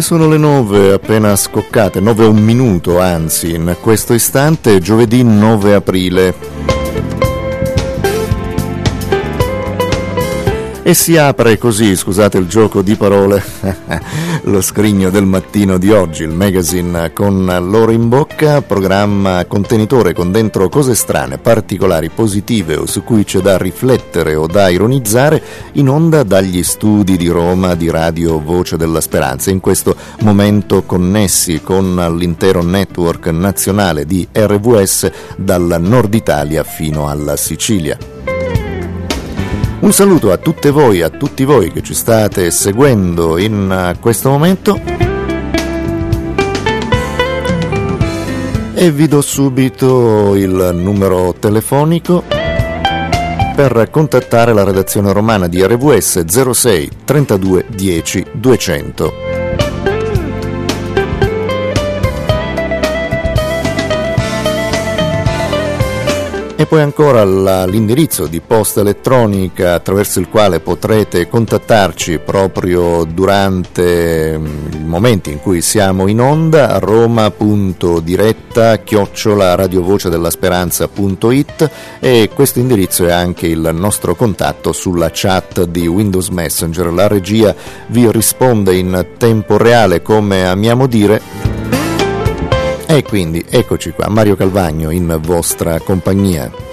Sono le nove appena scoccate, nove un minuto anzi, in questo istante, giovedì 9 aprile. E si apre così, scusate il gioco di parole, lo scrigno del mattino di oggi, il magazine con l'oro in bocca, programma contenitore con dentro cose strane, particolari, positive o su cui c'è da riflettere o da ironizzare, in onda dagli studi di Roma di Radio Voce della Speranza, in questo momento connessi con l'intero network nazionale di RVS dal nord Italia fino alla Sicilia. Un saluto a tutte voi, a tutti voi che ci state seguendo in eh, questo momento. E vi do subito il numero telefonico per contattare la redazione romana di RVS 06 32 10 200. E poi ancora l'indirizzo di posta elettronica attraverso il quale potrete contattarci proprio durante mm, i momenti in cui siamo in onda, roma.diretta chiocciola radiovoce della speranza.it e questo indirizzo è anche il nostro contatto sulla chat di Windows Messenger. La regia vi risponde in tempo reale come amiamo dire e quindi eccoci qua, Mario Calvagno in vostra compagnia.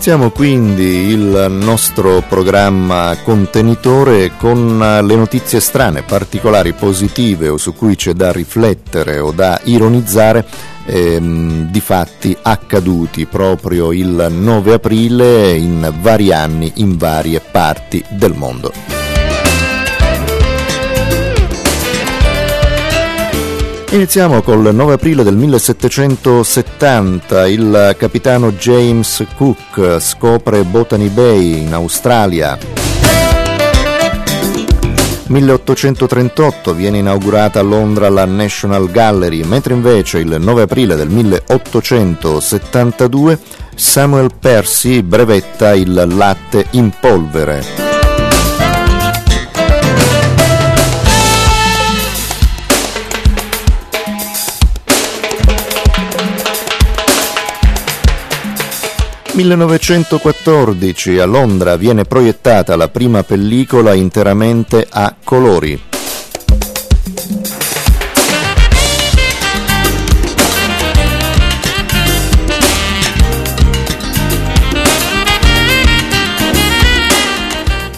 Iniziamo quindi il nostro programma contenitore con le notizie strane, particolari, positive o su cui c'è da riflettere o da ironizzare ehm, di fatti accaduti proprio il 9 aprile in vari anni in varie parti del mondo. Iniziamo col 9 aprile del 1770. Il capitano James Cook scopre Botany Bay in Australia. 1838 viene inaugurata a Londra la National Gallery, mentre invece il 9 aprile del 1872 Samuel Percy brevetta il latte in polvere. 1914 a Londra viene proiettata la prima pellicola interamente a colori.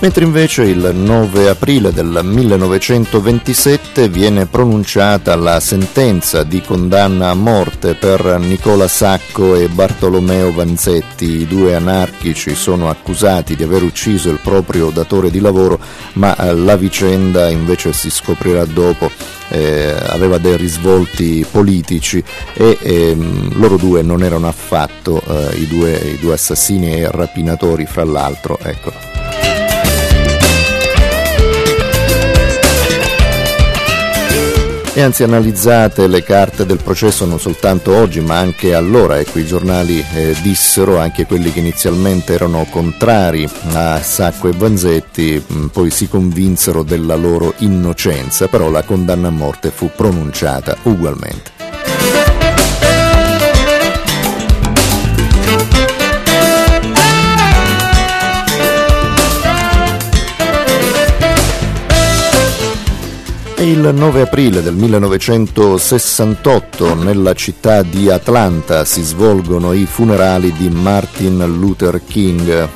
Mentre invece il 9 aprile del 1927 viene pronunciata la sentenza di condanna a morte per Nicola Sacco e Bartolomeo Vanzetti. I due anarchici sono accusati di aver ucciso il proprio datore di lavoro, ma eh, la vicenda invece si scoprirà dopo. Eh, aveva dei risvolti politici e ehm, loro due non erano affatto eh, i, due, i, due, assassini e rapinatori fra l'altro. Ecco. E anzi analizzate le carte del processo non soltanto oggi ma anche allora, ecco i giornali eh, dissero, anche quelli che inizialmente erano contrari a Sacco e Vanzetti, mh, mm, poi si convinsero della loro innocenza, però la condanna a morte fu pronunciata ugualmente. È il 9 aprile del 1968 nella città di Atlanta si svolgono i funerali di Martin Luther King.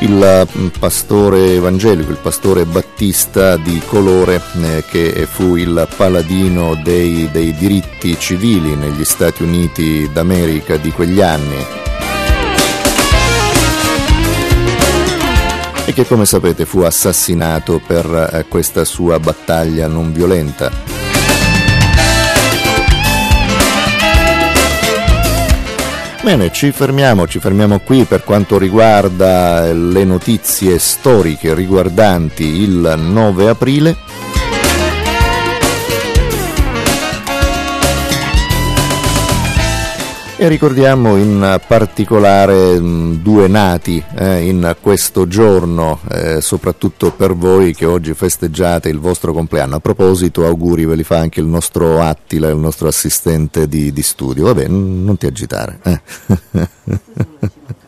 Il pastore evangelico, il pastore battista di colore eh, che fu il paladino dei, dei diritti civili negli Stati Uniti d'America di quegli anni. E che come sapete fu assassinato per eh, questa sua battaglia non violenta. Bene, ci fermiamo, ci fermiamo qui per quanto riguarda le notizie storiche riguardanti il 9 aprile. E ricordiamo in particolare mm, due nati eh, in questo giorno, eh, soprattutto per voi che oggi festeggiate il vostro compleanno. A proposito, auguri ve li fa anche il nostro Attila, il nostro assistente di, di studio. Vabbè, non ti agitare. Eh.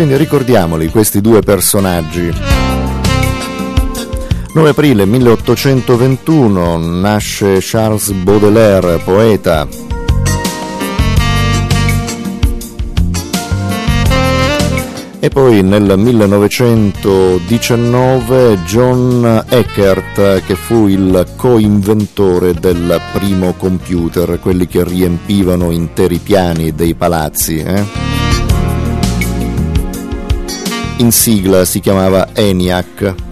quindi ricordiamoli questi due personaggi. 9 aprile 1821 nasce Charles Baudelaire, poeta. E poi nel 1919 John Eckert, che fu il co-inventore del primo computer, quelli che riempivano interi piani dei palazzi. Eh? In sigla si chiamava ENIAC.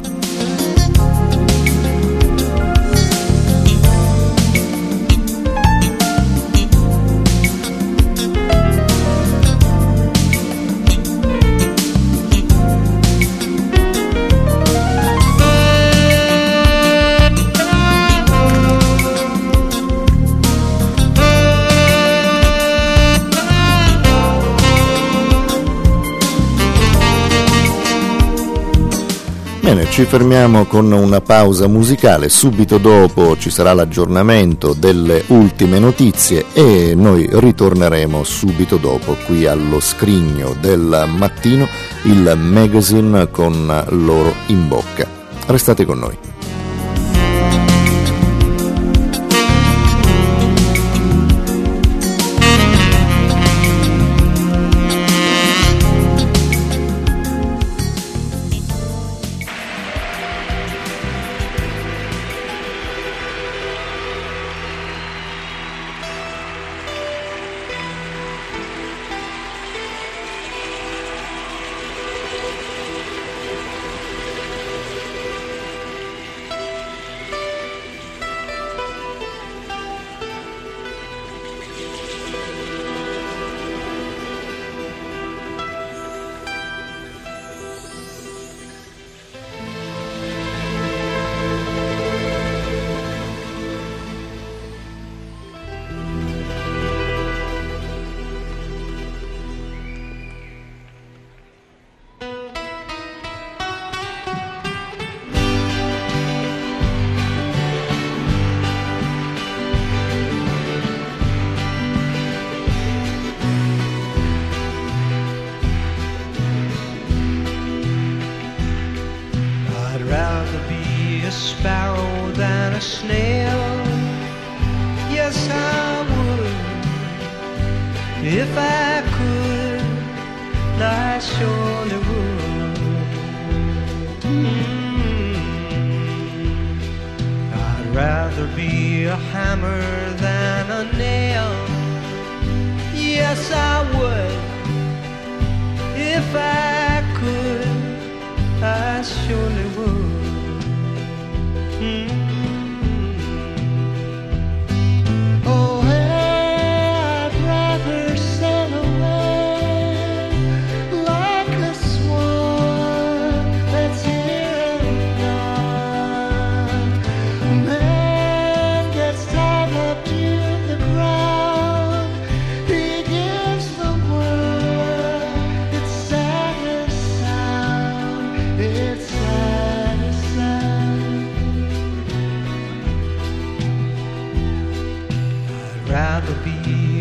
Bene, ci fermiamo con una pausa musicale, subito dopo ci sarà l'aggiornamento delle ultime notizie e noi ritorneremo subito dopo qui allo scrigno del mattino, il magazine con loro in bocca. Restate con noi.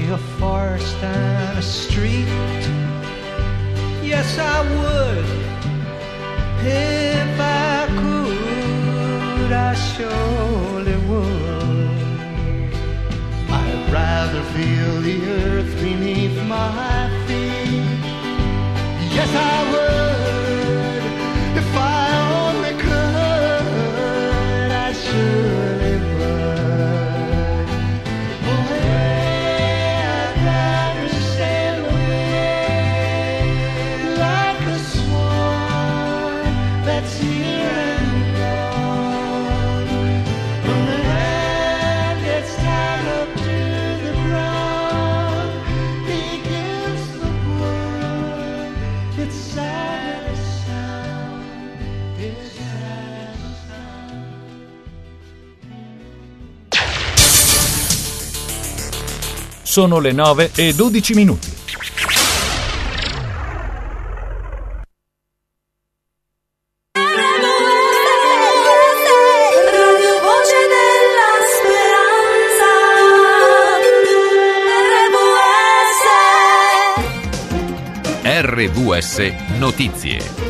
A forest and a street. Yes, I would. If I could, I surely would. I'd rather feel the earth beneath my feet. Yes, I would. Sono le 9 e 12 minuti. RVS Notizie.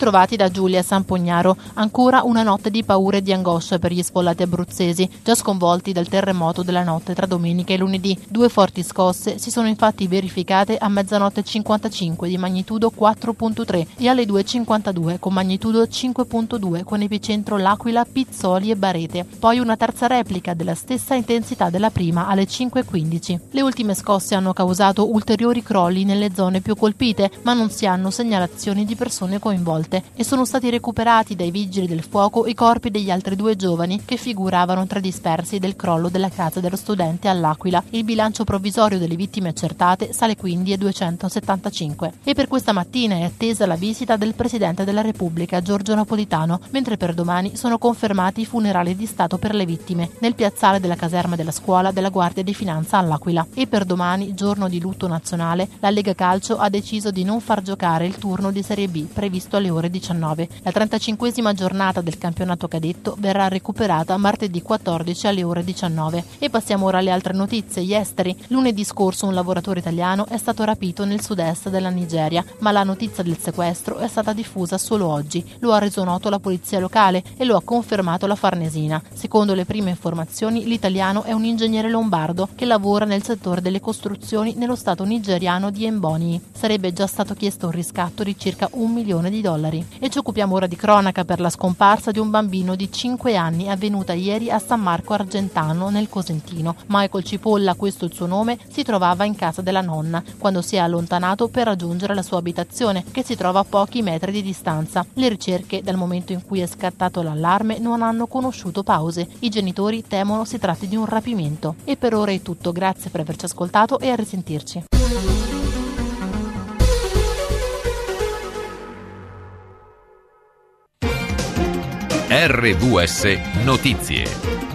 Ben da Giulia Sampognaro. Ancora una notte di paura e di angoscia per gli sfollati abruzzesi, già sconvolti dal terremoto della notte tra domenica e lunedì. Due forti scosse si sono infatti verificate a mezzanotte 55 di magnitudo 4.3 e alle 2.52 con magnitudo 5.2 con epicentro L'Aquila, Pizzoli e Barete. Poi una terza replica della stessa intensità della prima alle 5.15. Le ultime scosse hanno causato ulteriori crolli nelle zone più colpite, ma non si hanno segnalazioni di persone coinvolte volte e sono stati recuperati dai vigili del fuoco i corpi degli altri due giovani che figuravano tra i dispersi del crollo della casa dello studente all'Aquila. Il bilancio provvisorio delle vittime accertate sale quindi a 275. E per questa mattina è attesa la visita del Presidente della Repubblica Giorgio Napolitano, mentre per domani sono confermati i funerali di Stato per le vittime nel piazzale della caserma della scuola della Guardia di Finanza all'Aquila. E per domani, giorno di lutto nazionale, la Lega Calcio ha deciso di non far giocare il turno di Serie B previsto alle ore 19. La 35esima giornata del campionato cadetto verrà recuperata martedì 14 alle ore 19. E passiamo ora alle altre notizie. Gli esteri. Lunedì scorso un lavoratore italiano è stato rapito nel sud-est della Nigeria, ma la notizia del sequestro è stata diffusa solo oggi. Lo ha reso noto la polizia locale e lo ha confermato la Farnesina. Secondo le prime informazioni, l'italiano è un ingegnere lombardo che lavora nel settore delle costruzioni nello stato nigeriano di Embonii. Sarebbe già stato chiesto un riscatto di circa un milione di dollari dollari. E ci occupiamo ora di cronaca per la scomparsa di un bambino di 5 anni avvenuta ieri a San Marco Argentano nel Cosentino. Michael Cipolla, questo il suo nome, si trovava in casa della nonna quando si è allontanato per raggiungere la sua abitazione che si trova a pochi metri di distanza. Le ricerche dal momento in cui è scattato l'allarme non hanno conosciuto pause. I genitori temono si tratti di un rapimento. E per ora è tutto, grazie per averci ascoltato e a risentirci. RVS Notizie.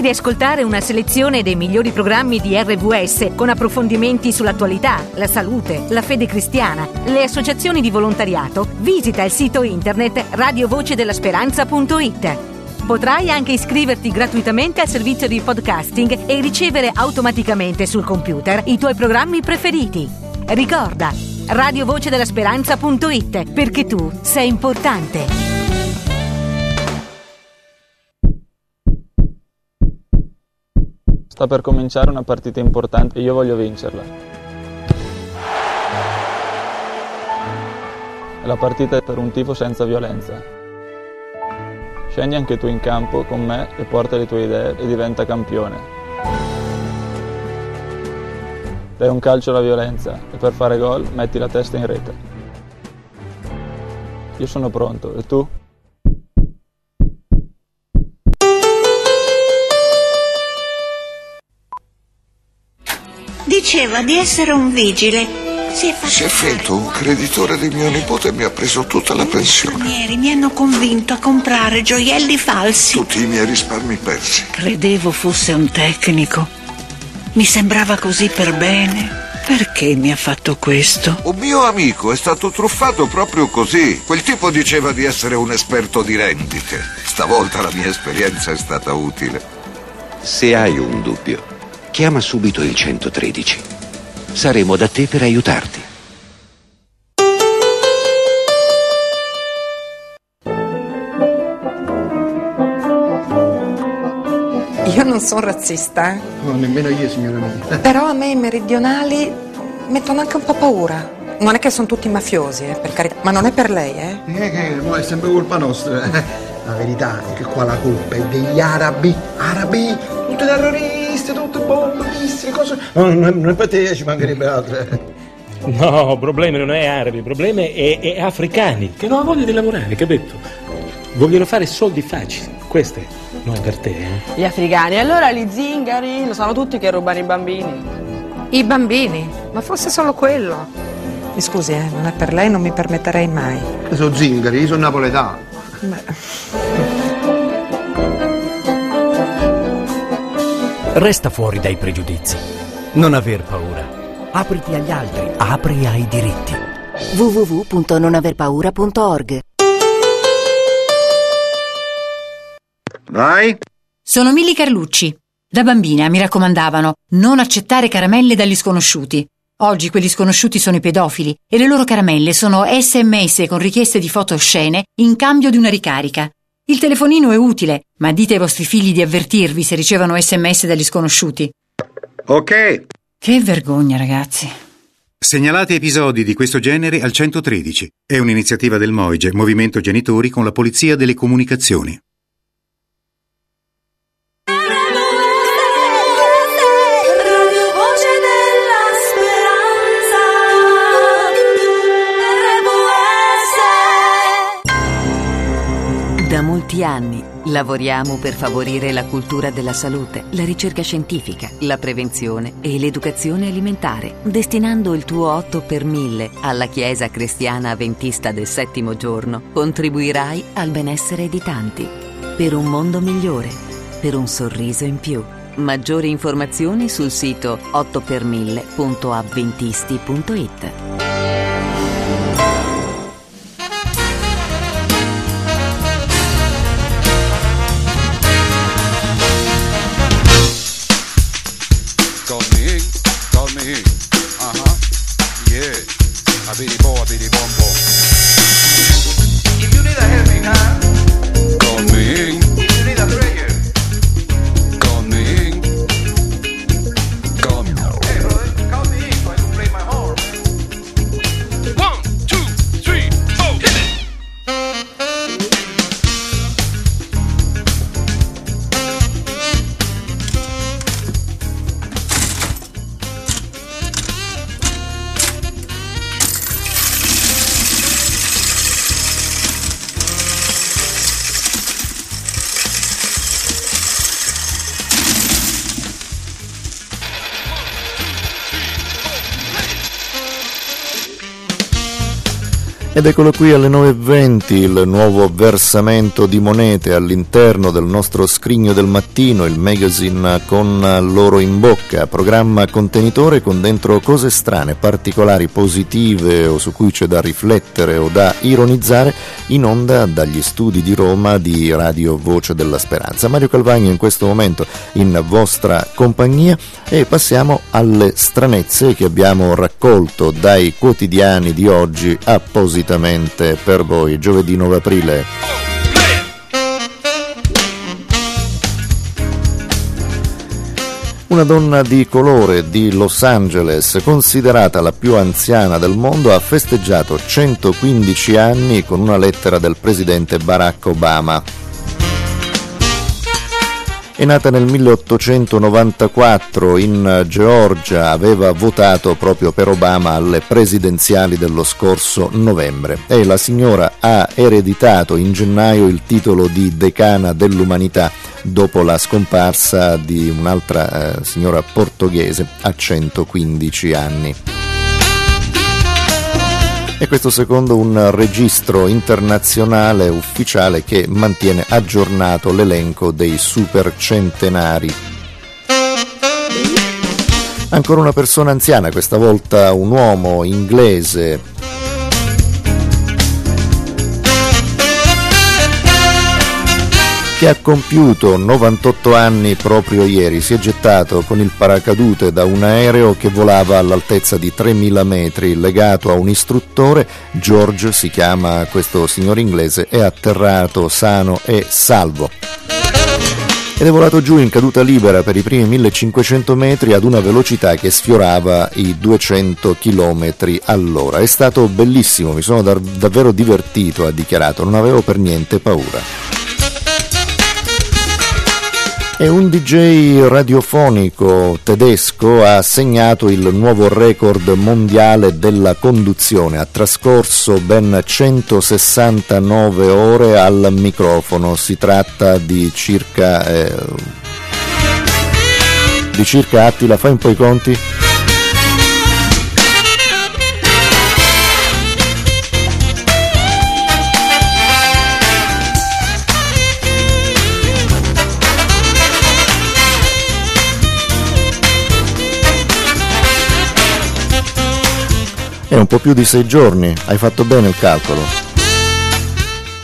Se vuoi riascoltare una selezione dei migliori programmi di RVS con approfondimenti sull'attualità, la salute, la fede cristiana, le associazioni di volontariato, visita il sito internet radiovocedellasperanza.it. Potrai anche iscriverti gratuitamente al servizio di podcasting e ricevere automaticamente sul computer i tuoi programmi preferiti. Ricorda, radiovocedellasperanza.it perché tu sei importante. Sta per cominciare una partita importante e io voglio vincerla. La partita è per un tifo senza violenza. Scendi anche tu in campo con me e porta le tue idee e diventa campione. Dai un calcio alla violenza e per fare gol metti la testa in rete. Io sono pronto, e tu? Diceva di essere un vigile, Si è fatto, Si è finto un creditore di mio nipote e mi ha preso tutta la pensione. Ieri mi hanno convinto a comprare gioielli falsi. Tutti i miei risparmi persi. Credevo fosse un tecnico. Mi sembrava così per bene. Perché mi ha fatto questo? Un mio amico è stato truffato proprio così. Quel tipo diceva di essere un esperto di rendite. Stavolta la mia esperienza è stata utile. Se hai un dubbio, chiama subito il 113. Saremo da te per aiutarti. Io non sono razzista, eh. No, nemmeno io, signora mia. però a me i meridionali mettono anche un po' paura. Non è che sono tutti mafiosi, eh, per carità, ma non è per lei, eh. Eh, che mo è sempre colpa nostra. La verità è che qua la colpa è degli arabi. Arabi, tutti terroristi, tutte bombe, missili, cose. No, non non per te, ci mancherebbe altro. eh. No, il problema non è arabi, il problema è, è africani che non hanno voglia di lavorare, capito? Vogliono fare soldi facili, queste non è per te, eh? Gli africani, allora gli zingari, lo sanno tutti che rubano i bambini. I bambini, ma forse solo quello. Mi scusi, eh, non è per lei, non mi permetterei mai. Sono zingari, io sono napoletano. Resta fuori dai pregiudizi. Non aver paura. Apriti agli altri, apri ai diritti. www.nonaverpaura.org Vai. Sono Milly Carlucci. Da bambina mi raccomandavano non accettare caramelle dagli sconosciuti. Oggi quelli sconosciuti sono i pedofili e le loro caramelle sono sms con richieste di foto oscene in cambio di una ricarica. Il telefonino è utile, ma dite ai vostri figli di avvertirvi se ricevono sms dagli sconosciuti. Ok. Che vergogna, ragazzi. Segnalate episodi di questo genere al 113. È un'iniziativa del MOIGE, Movimento Genitori con la Polizia delle Comunicazioni. anni lavoriamo per favorire la cultura della salute, la ricerca scientifica, la prevenzione e l'educazione alimentare, destinando il tuo 8 per 1000 alla Chiesa Cristiana Avventista del Settimo Giorno, contribuirai al benessere di tanti, per un mondo migliore, per un sorriso in più. Maggiori informazioni sul sito 8 per 1000.avventisti.it. Ed eccolo qui alle 9.20 il nuovo versamento di monete all'interno del nostro scrigno del mattino, il magazine con loro in bocca, programma contenitore con dentro cose strane, particolari, positive o su cui c'è da riflettere o da ironizzare, in onda dagli studi di Roma di Radio Voce della Speranza. Mario Calvagno in questo momento in vostra compagnia e passiamo alle stranezze che abbiamo raccolto dai quotidiani di oggi appositamente per voi, giovedì 9 aprile. Una donna di colore di Los Angeles, considerata la più anziana del mondo, ha festeggiato 115 anni con una lettera del presidente Barack Obama. È nata nel 1894 in Georgia, aveva votato proprio per Obama alle presidenziali dello scorso novembre e la signora ha ereditato in gennaio il titolo di decana dell'umanità dopo la scomparsa di un'altra eh, signora portoghese a 115 anni. E questo secondo un registro internazionale ufficiale che mantiene aggiornato l'elenco dei super centenari. Ancora una persona anziana, questa volta un uomo inglese che ha compiuto 98 anni proprio ieri. Si è gettato con il paracadute da un aereo che volava all'altezza di 3000 metri, legato a un istruttore. George si chiama questo signore inglese, è atterrato sano e salvo. Ed è volato giù in caduta libera per i primi 1500 metri ad una velocità che sfiorava i 200 km all'ora. È stato bellissimo, mi sono davvero divertito, ha dichiarato, non avevo per niente paura. E un DJ radiofonico tedesco ha segnato il nuovo record mondiale della conduzione. Ha trascorso ben 169 ore al microfono. Si tratta di circa. Eh, di circa Attila, fai un po' i conti? È un po' più di sei giorni, hai fatto bene il calcolo.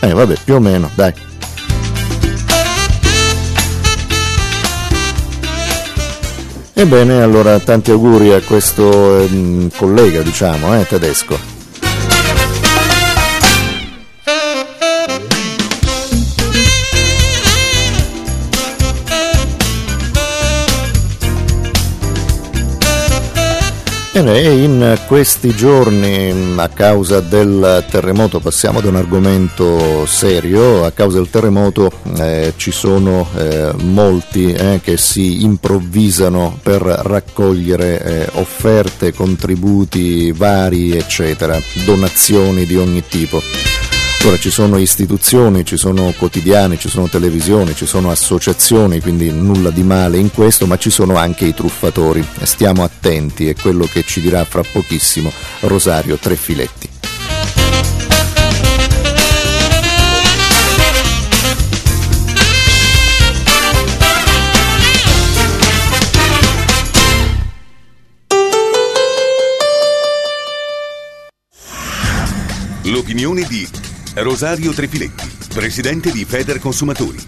Eh vabbè, più o meno, dai. Ebbene, allora tanti auguri a questo ehm, collega, diciamo, eh, tedesco. E in questi giorni a causa del terremoto, passiamo da un argomento serio, a causa del terremoto eh, ci sono eh, molti eh, che si improvvisano per raccogliere eh, offerte, contributi vari, eccetera, donazioni di ogni tipo. Ora ci sono istituzioni, ci sono quotidiani, ci sono televisioni, ci sono associazioni, quindi nulla di male in questo, ma ci sono anche i truffatori. Stiamo attenti, è quello che ci dirà fra pochissimo Rosario Trefiletti. L'opinione di Rosario Trefiletti, presidente di Feder Consumatori.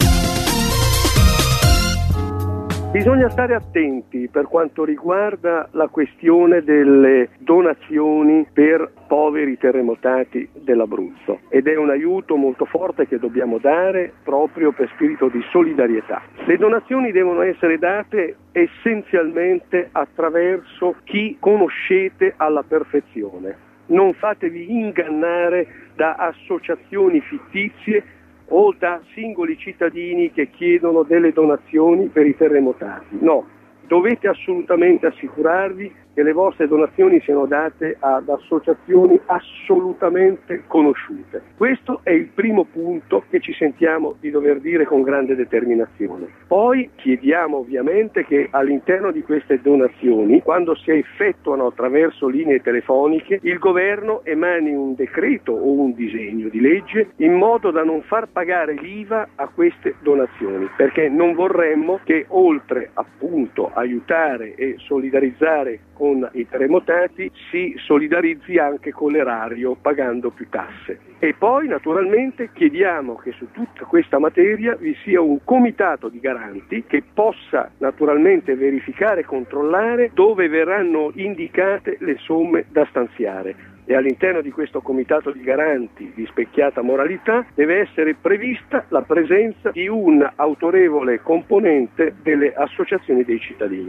Bisogna stare attenti per quanto riguarda la questione delle donazioni per poveri terremotati dell'Abruzzo ed è un aiuto molto forte che dobbiamo dare proprio per spirito di solidarietà. Le donazioni devono essere date essenzialmente attraverso chi conoscete alla perfezione. Non fatevi ingannare da associazioni fittizie o da singoli cittadini che chiedono delle donazioni per i terremotati. No, dovete assolutamente assicurarvi che le vostre donazioni siano date ad associazioni assolutamente conosciute. Questo è il primo punto che ci sentiamo di dover dire con grande determinazione. Poi chiediamo ovviamente che all'interno di queste donazioni, quando si effettuano attraverso linee telefoniche, il governo emani un decreto o un disegno di legge in modo da non far pagare l'IVA a queste donazioni, perché non vorremmo che oltre appunto aiutare e solidarizzare con i terremotati si solidarizzi anche con l'erario pagando più tasse. E poi naturalmente chiediamo che su tutta questa materia vi sia un comitato di garanti che possa naturalmente verificare e controllare dove verranno indicate le somme da stanziare e all'interno di questo comitato di garanti di specchiata moralità deve essere prevista la presenza di un autorevole componente delle associazioni dei cittadini.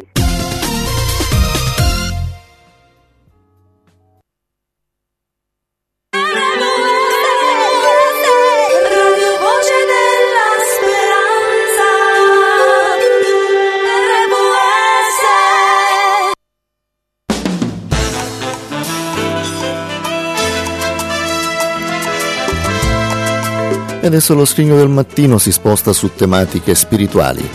Adesso lo scrigno del mattino si sposta su tematiche spirituali.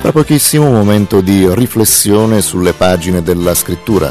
Tra pochissimo un momento di riflessione sulle pagine della scrittura.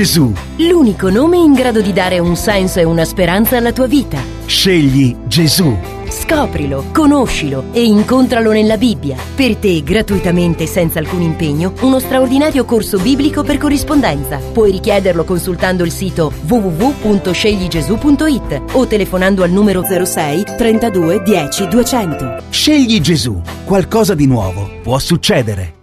Gesù. L'unico nome in grado di dare un senso e una speranza alla tua vita. Scegli Gesù. Scoprilo, conoscilo e incontralo nella Bibbia. Per te, gratuitamente e senza alcun impegno, uno straordinario corso biblico per corrispondenza. Puoi richiederlo consultando il sito www.scegligesù.it o telefonando al numero 06 32 10 200. Scegli Gesù. Qualcosa di nuovo può succedere.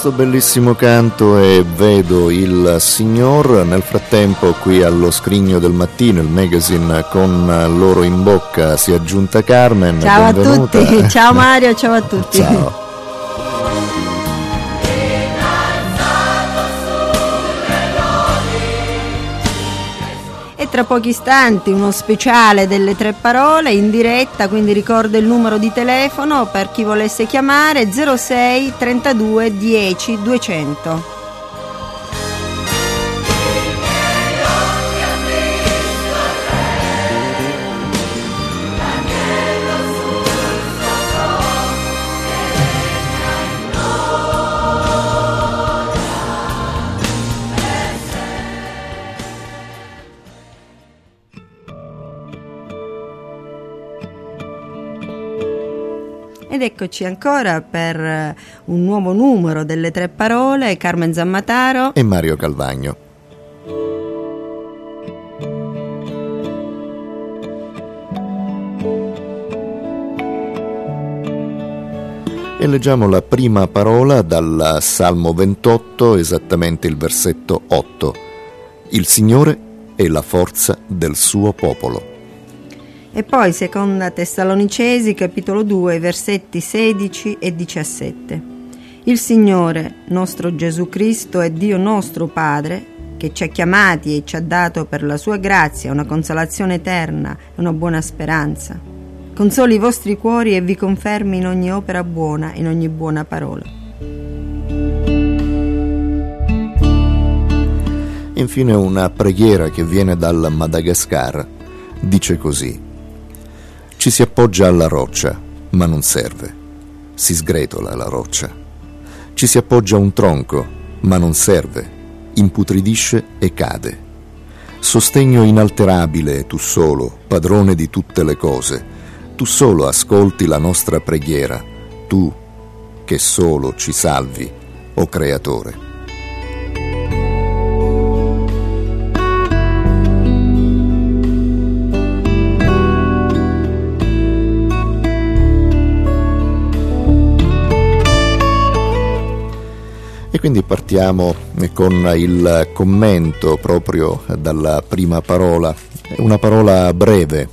Questo bellissimo canto e vedo il signor, nel frattempo qui allo scrigno del mattino, il magazine con loro in bocca si è aggiunta Carmen. Ciao benvenuta. a tutti, ciao Mario, ciao a tutti. Ciao. Tra pochi istanti uno speciale delle tre parole in diretta, quindi ricordo il numero di telefono per chi volesse chiamare 06 32 10 200. Eccoci ancora per eh, un nuovo numero delle tre parole, Carmen Zammataro. E Mario Calvagno. E leggiamo la prima parola dal Salmo 28, esattamente il versetto 8. Il Signore è la forza del suo popolo. E poi seconda Tessalonicesi, capitolo 2, versetti 16 e 17. Il Signore, nostro Gesù Cristo, è Dio nostro Padre, che ci ha chiamati e ci ha dato per la sua grazia una consolazione eterna e una buona speranza. Consoli i vostri cuori e vi confermi in ogni opera buona, in ogni buona parola. Infine una preghiera che viene dal Madagascar. Dice così. Ci si appoggia alla roccia, ma non serve. Si sgretola la roccia. Ci si appoggia a un tronco, ma non serve. Imputridisce e cade. Sostegno inalterabile tu solo, padrone di tutte le cose. Tu solo ascolti la nostra preghiera. Tu che solo ci salvi, o Creatore. Quindi partiamo con il commento proprio dalla prima parola, una parola breve,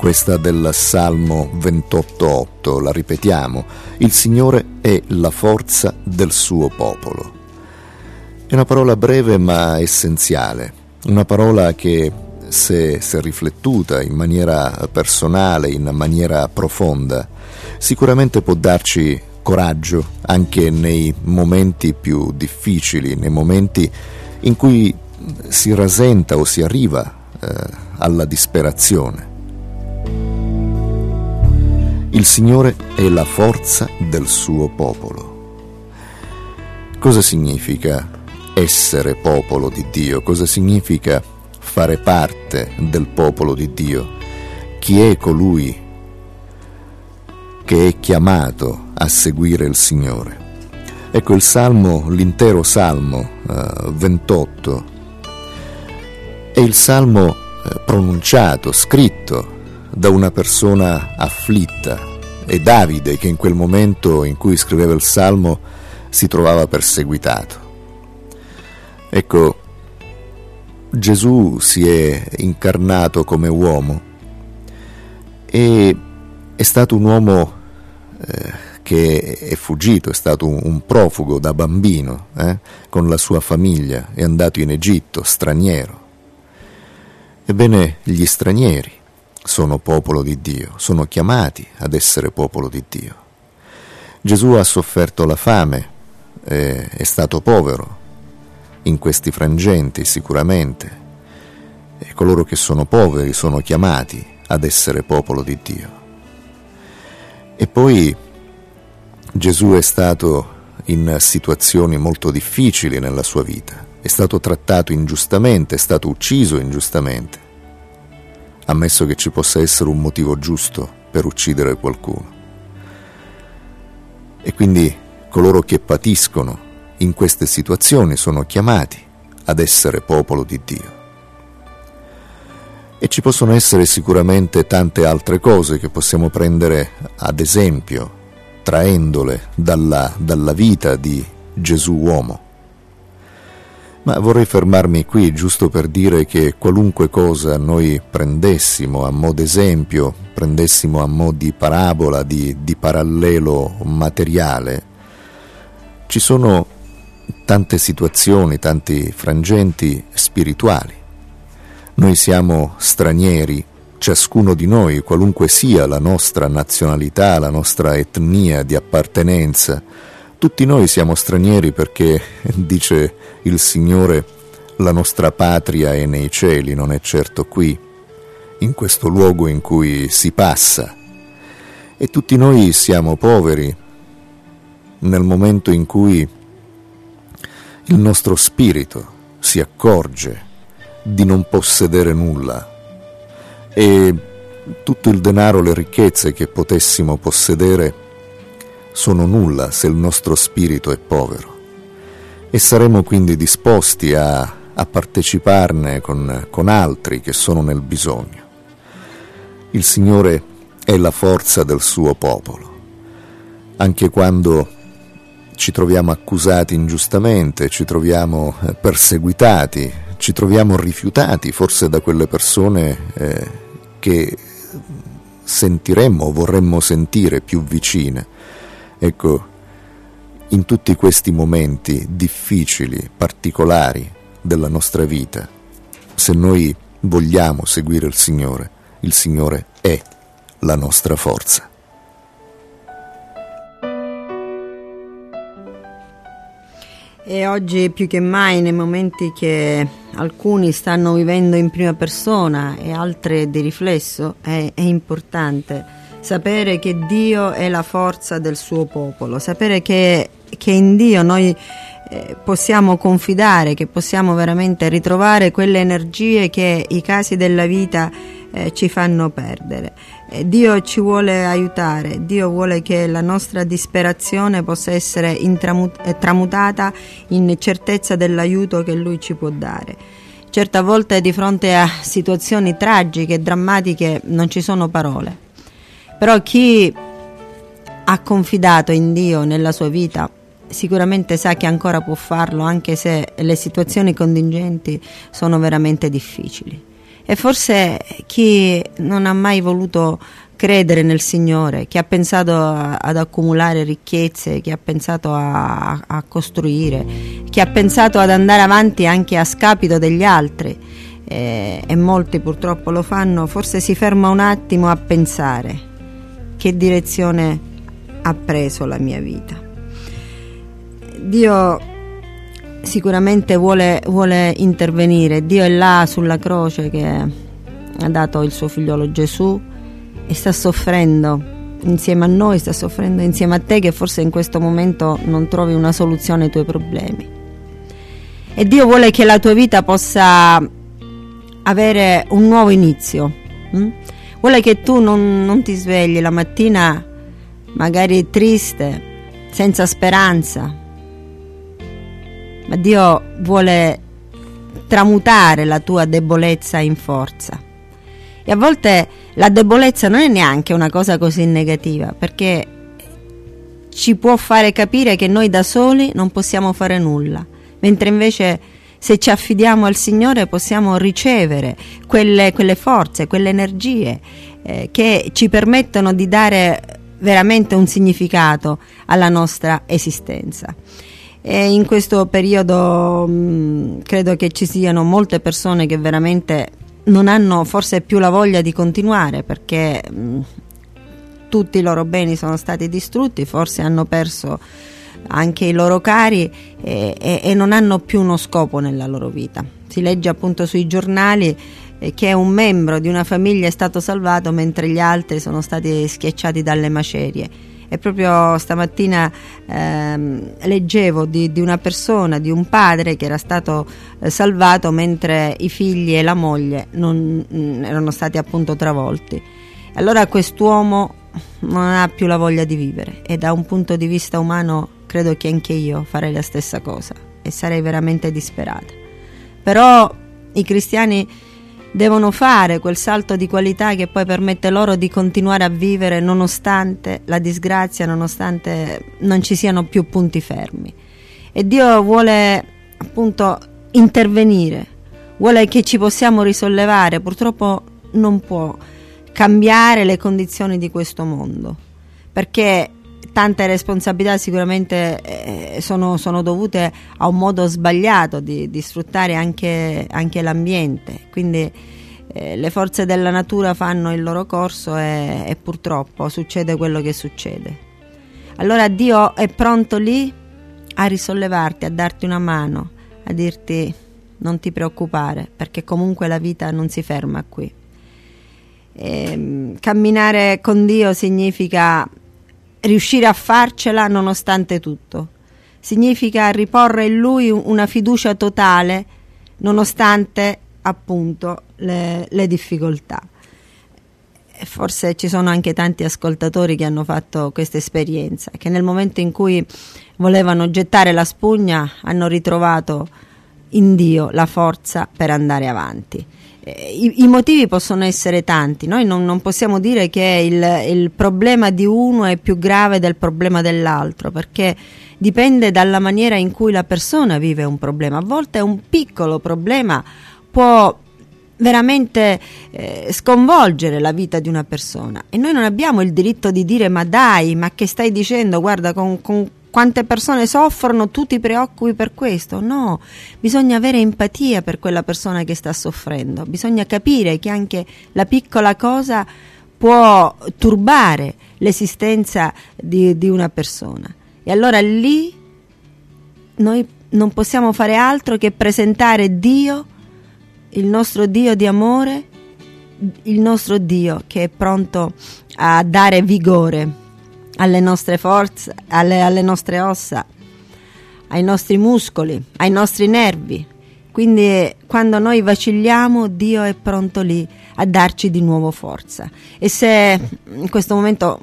questa del Salmo 28.8, la ripetiamo, il Signore è la forza del suo popolo. È una parola breve ma essenziale, una parola che se, se riflettuta in maniera personale, in maniera profonda, sicuramente può darci coraggio anche nei momenti più difficili, nei momenti in cui si rasenta o si arriva eh, alla disperazione. Il Signore è la forza del suo popolo. Cosa significa essere popolo di Dio? Cosa significa fare parte del popolo di Dio? Chi è colui che è chiamato a seguire il Signore. Ecco il salmo, l'intero salmo eh, 28, è il salmo eh, pronunciato, scritto da una persona afflitta. È Davide che in quel momento in cui scriveva il salmo si trovava perseguitato. Ecco, Gesù si è incarnato come uomo e è stato un uomo eh, che è fuggito, è stato un, un profugo da bambino, eh, con la sua famiglia, è andato in Egitto, straniero. Ebbene, gli stranieri sono popolo di Dio, sono chiamati ad essere popolo di Dio. Gesù ha sofferto la fame, eh, è stato povero in questi frangenti sicuramente, e coloro che sono poveri sono chiamati ad essere popolo di Dio. E poi Gesù è stato in situazioni molto difficili nella sua vita, è stato trattato ingiustamente, è stato ucciso ingiustamente, ammesso che ci possa essere un motivo giusto per uccidere qualcuno. E quindi coloro che patiscono in queste situazioni sono chiamati ad essere popolo di Dio. E ci possono essere sicuramente tante altre cose che possiamo prendere ad esempio, traendole dalla, dalla vita di Gesù uomo. Ma vorrei fermarmi qui giusto per dire che qualunque cosa noi prendessimo a mo' d'esempio, prendessimo a mo' di parabola, di, di parallelo materiale, ci sono tante situazioni, tanti frangenti spirituali. Noi siamo stranieri, ciascuno di noi, qualunque sia la nostra nazionalità, la nostra etnia di appartenenza, tutti noi siamo stranieri perché, dice il Signore, la nostra patria è nei cieli, non è certo qui, in questo luogo in cui si passa. E tutti noi siamo poveri nel momento in cui il nostro spirito si accorge di non possedere nulla. E tutto il denaro, le ricchezze che potessimo possedere sono nulla se il nostro spirito è povero. E saremo quindi disposti a, a parteciparne con, con altri che sono nel bisogno. Il Signore è la forza del suo popolo, anche quando ci troviamo accusati ingiustamente, ci troviamo perseguitati, ci troviamo rifiutati forse da quelle persone eh, che sentiremmo vorremmo sentire più vicine. Ecco, in tutti questi momenti difficili, particolari della nostra vita, se noi vogliamo seguire il Signore, il Signore è la nostra forza. E oggi più che mai nei momenti che alcuni stanno vivendo in prima persona e altri di riflesso è, è importante sapere che Dio è la forza del suo popolo, sapere che, che in Dio noi eh, possiamo confidare, che possiamo veramente ritrovare quelle energie che i casi della vita eh, ci fanno perdere. Eh, Dio ci vuole aiutare, Dio vuole che la nostra disperazione possa essere intramut- eh, tramutata in certezza dell'aiuto che Lui ci può dare. Certe volte di fronte a situazioni tragiche, drammatiche, non ci sono parole però chi ha confidato in Dio nella sua vita sicuramente sa che ancora può farlo anche se le situazioni contingenti sono veramente difficili. E forse chi non ha mai voluto credere nel Signore, chi ha pensato ad accumulare ricchezze, chi ha pensato a, a, costruire, chi ha pensato ad andare avanti anche a scapito degli altri, eh, e molti purtroppo lo fanno, forse si ferma un attimo a pensare che direzione ha preso la mia vita. Dio sicuramente vuole, vuole intervenire, Dio è là sulla croce che ha dato il suo figliolo Gesù e sta soffrendo insieme a noi, sta soffrendo insieme a te che forse in questo momento non trovi una soluzione ai tuoi problemi. E Dio vuole che la tua vita possa avere un nuovo inizio. Hm? vuole che tu non, non ti svegli la mattina magari triste, senza speranza, ma Dio vuole tramutare la tua debolezza in forza. E a volte la debolezza non è neanche una cosa così negativa, perché ci può fare capire che noi da soli non possiamo fare nulla, mentre invece se ci affidiamo al Signore possiamo ricevere quelle, quelle forze, quelle energie eh, che ci permettono di dare veramente un significato alla nostra esistenza. E in questo periodo mh, mm, credo che ci siano molte persone che veramente non hanno forse più la voglia di continuare perché mh, mm, tutti i loro beni sono stati distrutti, forse hanno perso anche i loro cari e, e, e non hanno più uno scopo nella loro vita. Si legge appunto sui giornali eh, che un membro di una famiglia è stato salvato mentre gli altri sono stati schiacciati dalle macerie. E proprio stamattina ehm, leggevo di, di, una persona, di un padre che era stato eh, salvato mentre i figli e la moglie non, mh, mm, erano stati appunto travolti. Allora quest'uomo non ha più la voglia di vivere e da un punto di vista umano credo che anche io farei la stessa cosa e sarei veramente disperata. Però i cristiani devono fare quel salto di qualità che poi permette loro di continuare a vivere nonostante la disgrazia, nonostante non ci siano più punti fermi. e Dio vuole appunto intervenire, vuole che ci possiamo risollevare, purtroppo non può cambiare le condizioni di questo mondo, perché tante responsabilità sicuramente eh, sono, sono, dovute a un modo sbagliato di, di sfruttare anche, anche, l'ambiente, quindi eh, le forze della natura fanno il loro corso e, e purtroppo succede quello che succede. Allora Dio è pronto lì a risollevarti, a darti una mano, a dirti non ti preoccupare perché comunque la vita non si ferma qui. E, ehm, camminare con Dio significa riuscire a farcela nonostante tutto. Significa riporre in Lui una fiducia totale nonostante appunto le, le difficoltà. Forse ci sono anche tanti ascoltatori che hanno fatto questa esperienza, che nel momento in cui volevano gettare la spugna hanno ritrovato in Dio la forza per andare avanti. Eh, I, I, motivi possono essere tanti, noi non, non possiamo dire che il, il, problema di uno è più grave del problema dell'altro, perché dipende dalla maniera in cui la persona vive un problema. A volte un piccolo problema può veramente eh, sconvolgere la vita di una persona e noi non abbiamo il diritto di dire ma dai, ma che stai dicendo, guarda con, con quante persone soffrono, tu ti preoccupi per questo? No, bisogna avere empatia per quella persona che sta soffrendo, bisogna capire che anche la piccola cosa può turbare l'esistenza di, di una persona. E allora lì noi non possiamo fare altro che presentare Dio, il nostro Dio di amore, il nostro Dio che è pronto a dare vigore alle nostre forze, alle, alle nostre ossa, ai nostri muscoli, ai nostri nervi. Quindi quando noi vacilliamo Dio è pronto lì a darci di nuovo forza. E se in questo momento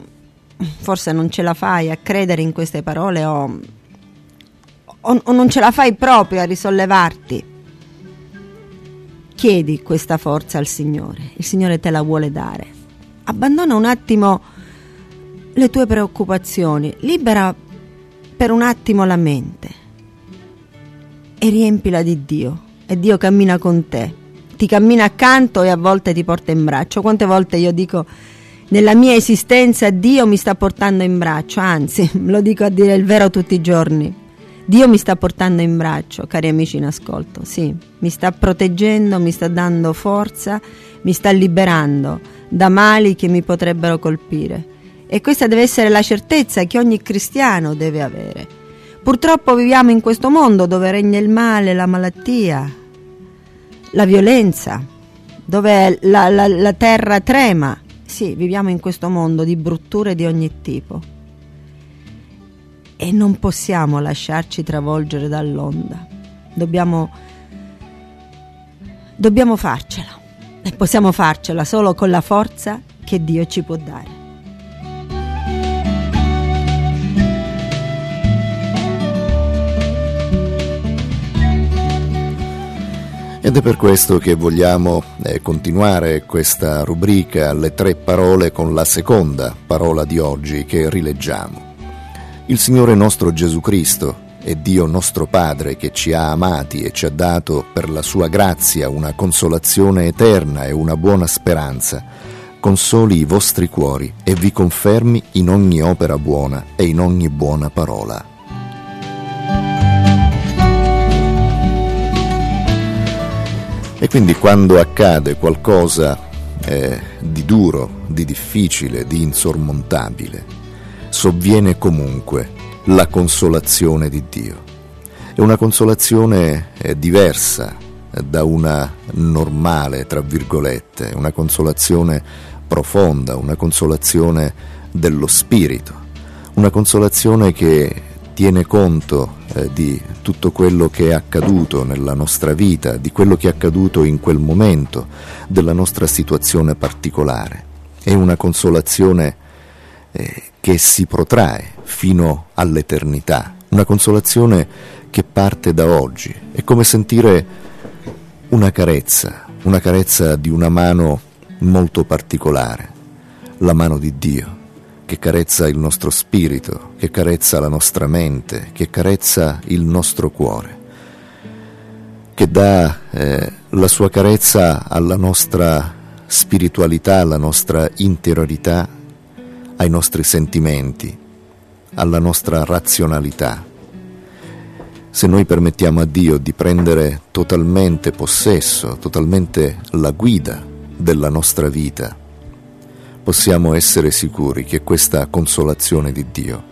forse non ce la fai a credere in queste parole o, o, o non ce la fai proprio a risollevarti, chiedi questa forza al Signore. Il Signore te la vuole dare. Abbandona un attimo le tue preoccupazioni, libera per un attimo la mente e riempila di Dio e Dio cammina con te, ti cammina accanto e a volte ti porta in braccio. Quante volte io dico nella mia esistenza Dio mi sta portando in braccio, anzi lo dico a dire il vero tutti i giorni. Dio mi sta portando in braccio, cari amici in ascolto, sì, mi sta proteggendo, mi sta dando forza, mi sta liberando da mali che mi potrebbero colpire. E questa deve essere la certezza che ogni cristiano deve avere. Purtroppo viviamo in questo mondo dove regna il male, la malattia, la violenza, dove la, la, la terra trema. Sì, viviamo in questo mondo di brutture di ogni tipo. E non possiamo lasciarci travolgere dall'onda. Dobbiamo, dobbiamo farcela. E possiamo farcela solo con la forza che Dio ci può dare. Ed è per questo che vogliamo eh, continuare questa rubrica Le tre parole con la seconda parola di oggi che rileggiamo. Il Signore nostro Gesù Cristo è Dio nostro Padre che ci ha amati e ci ha dato per la sua grazia una consolazione eterna e una buona speranza. Consoli i vostri cuori e vi confermi in ogni opera buona e in ogni buona parola. E quindi quando accade qualcosa eh, di duro, di difficile, di insormontabile, sovviene comunque la consolazione di Dio. È una consolazione eh, diversa da una normale, tra virgolette, una consolazione profonda, una consolazione dello spirito, una consolazione che tiene conto eh, di tutto quello che è accaduto nella nostra vita, di quello che è accaduto in quel momento, della nostra situazione particolare. È una consolazione eh, che si protrae fino all'eternità, una consolazione che parte da oggi. È come sentire una carezza, una carezza di una mano molto particolare, la mano di Dio che carezza il nostro spirito, che carezza la nostra mente, che carezza il nostro cuore, che dà eh, la sua carezza alla nostra spiritualità, alla nostra interiorità, ai nostri sentimenti, alla nostra razionalità. Se noi permettiamo a Dio di prendere totalmente possesso, totalmente la guida della nostra vita, possiamo essere sicuri che questa consolazione di Dio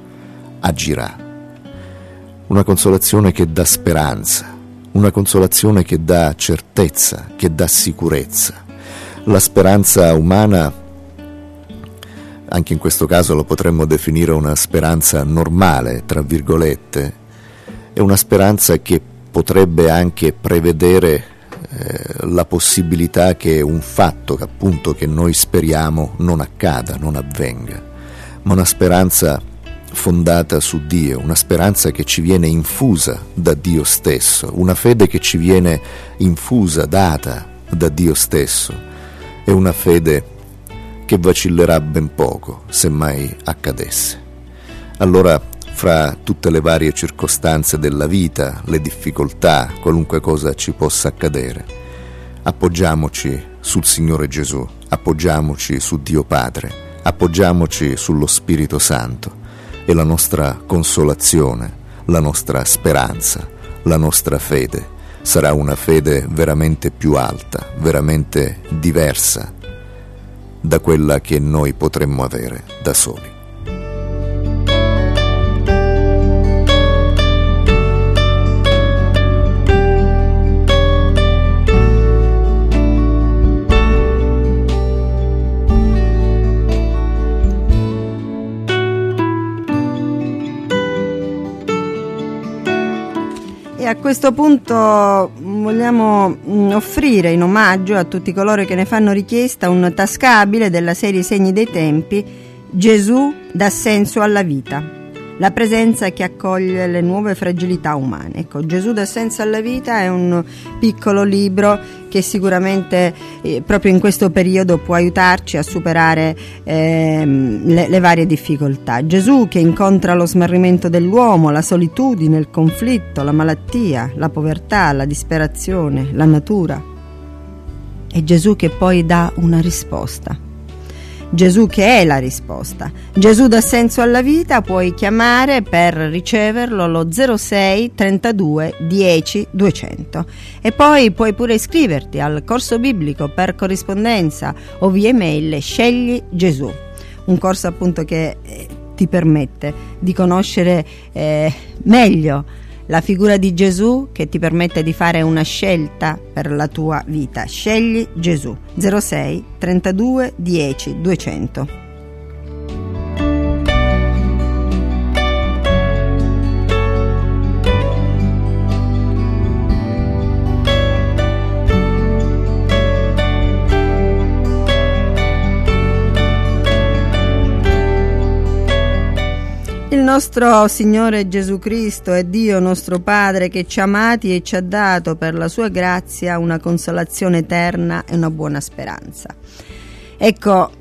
agirà. Una consolazione che dà speranza, una consolazione che dà certezza, che dà sicurezza. La speranza umana, anche in questo caso lo potremmo definire una speranza normale, tra virgolette, è una speranza che potrebbe anche prevedere eh, la possibilità che un fatto che appunto che noi speriamo non accada, non avvenga, ma una speranza fondata su Dio, una speranza che ci viene infusa da Dio stesso, una fede che ci viene infusa, data da Dio stesso, è una fede che vacillerà ben poco se mai accadesse. Allora, fra tutte le varie circostanze della vita, le difficoltà, qualunque cosa ci possa accadere, appoggiamoci sul Signore Gesù, appoggiamoci su Dio Padre, appoggiamoci sullo Spirito Santo e la nostra consolazione, la nostra speranza, la nostra fede sarà una fede veramente più alta, veramente diversa da quella che noi potremmo avere da soli. A questo punto vogliamo mm, offrire in omaggio a tutti coloro che ne fanno richiesta un tascabile della serie Segni dei Tempi Gesù dà senso alla vita. La presenza che accoglie le nuove fragilità umane. Ecco, Gesù dà senso alla vita è un piccolo libro che sicuramente eh, proprio in questo periodo può aiutarci a superare ehm, le, le varie difficoltà. Gesù che incontra lo smarrimento dell'uomo, la solitudine, il conflitto, la malattia, la povertà, la disperazione, la natura. È Gesù che poi dà una risposta. Gesù che è la risposta. Gesù dà senso alla vita, puoi chiamare per riceverlo allo 06 32 10 200 e poi puoi pure iscriverti al corso biblico per corrispondenza o via email Scegli Gesù, un corso appunto che eh, ti permette di conoscere eh, meglio la figura di Gesù che ti permette di fare una scelta per la tua vita. Scegli Gesù 06 32 10 200. Il nostro Signore Gesù Cristo è Dio nostro Padre che ci ha amati e ci ha dato per la sua grazia una consolazione eterna e una buona speranza. Ecco,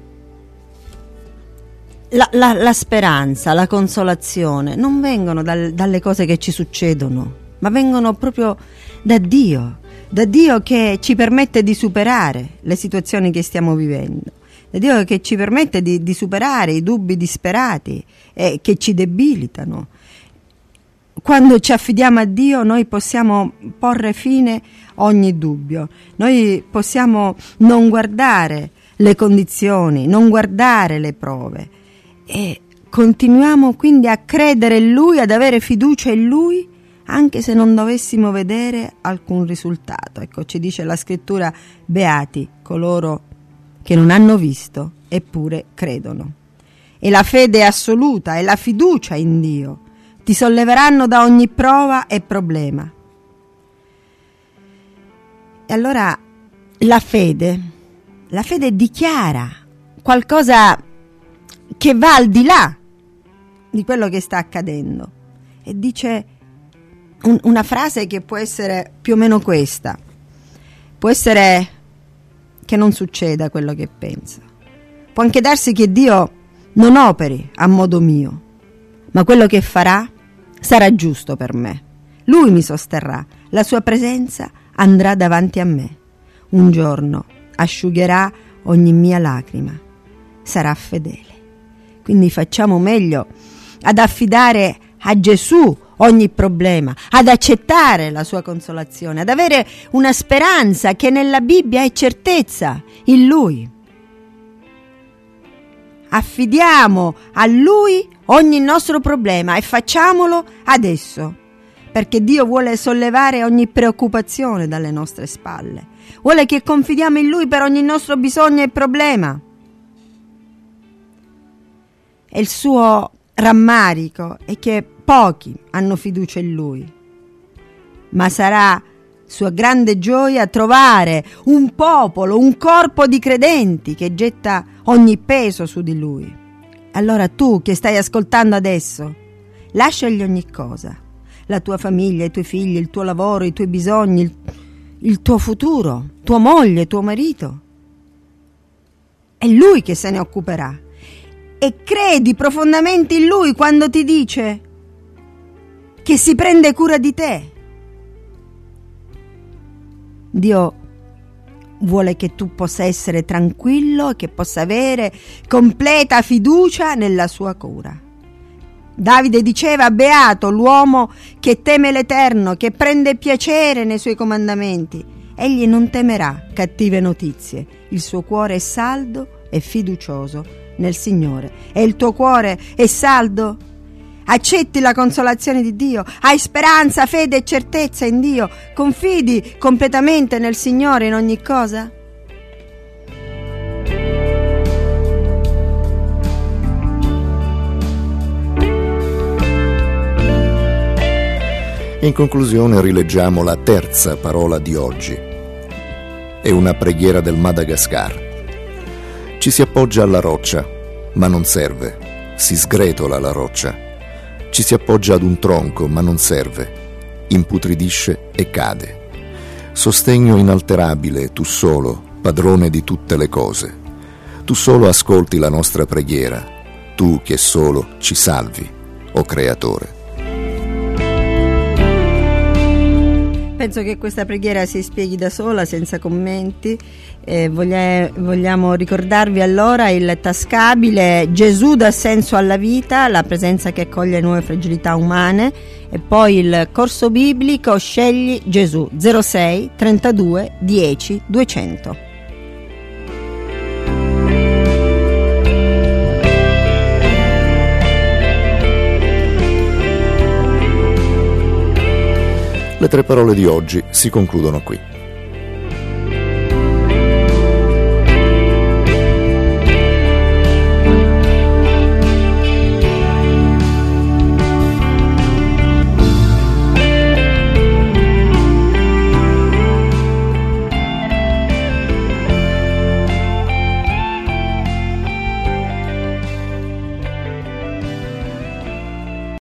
la, la, la speranza, la consolazione non vengono dal, dalle cose che ci succedono, ma vengono proprio da Dio, da Dio che ci permette di superare le situazioni che stiamo vivendo. Da Dio che ci permette di, di superare i dubbi disperati eh, che ci debilitano. Quando ci affidiamo a Dio noi possiamo porre fine a ogni dubbio, noi possiamo non guardare le condizioni, non guardare le prove e continuiamo quindi a credere in Lui, ad avere fiducia in Lui anche se non dovessimo vedere alcun risultato. Ecco, ci dice la scrittura, beati coloro che non hanno visto eppure credono. E la fede assoluta e la fiducia in Dio ti solleveranno da ogni prova e problema. E allora la fede, la fede dichiara qualcosa che va al di là di quello che sta accadendo e dice un, una frase che può essere più o meno questa, può essere che non succeda quello che pensa. Può anche darsi che Dio non operi a modo mio, ma quello che farà sarà giusto per me. Lui mi sosterrà, la sua presenza andrà davanti a me. Un giorno asciugherà ogni mia lacrima, sarà fedele. Quindi facciamo meglio ad affidare a Gesù ogni problema, ad accettare la sua consolazione, ad avere una speranza che nella Bibbia è certezza in Lui. Affidiamo a Lui ogni nostro problema e facciamolo adesso, perché Dio vuole sollevare ogni preoccupazione dalle nostre spalle. Vuole che confidiamo in Lui per ogni nostro bisogno e problema. E il suo rammarico è che pochi hanno fiducia in Lui, ma sarà sua grande gioia trovare un popolo, un corpo di credenti che getta ogni peso su di lui. Allora tu che stai ascoltando adesso, lasciagli ogni cosa, la tua famiglia, i tuoi figli, il tuo lavoro, i tuoi bisogni, il, il tuo futuro, tua moglie, tuo marito. È lui che se ne occuperà. E credi profondamente in lui quando ti dice che si prende cura di te. Dio vuole che tu possa essere tranquillo e che possa avere completa fiducia nella sua cura. Davide diceva, beato l'uomo che teme l'Eterno, che prende piacere nei suoi comandamenti. Egli non temerà cattive notizie, il suo cuore è saldo e fiducioso nel Signore. E il tuo cuore è saldo? Accetti la consolazione di Dio, hai speranza, fede e certezza in Dio, confidi completamente nel Signore in ogni cosa? In conclusione rileggiamo la terza parola di oggi. È una preghiera del Madagascar. Ci si appoggia alla roccia, ma non serve. Si sgretola la roccia. Ci si appoggia ad un tronco, ma non serve. Imputridisce e cade. Sostegno inalterabile, tu solo, padrone di tutte le cose. Tu solo ascolti la nostra preghiera, tu che solo ci salvi, o Creatore. Penso che questa preghiera si spieghi da sola, senza commenti. Eh, voglia- vogliamo ricordarvi allora il tascabile Gesù dà senso alla vita, la presenza che accoglie nuove fragilità umane e poi il corso biblico Scegli Gesù 06 32 10 200. Le tre parole di oggi si concludono qui.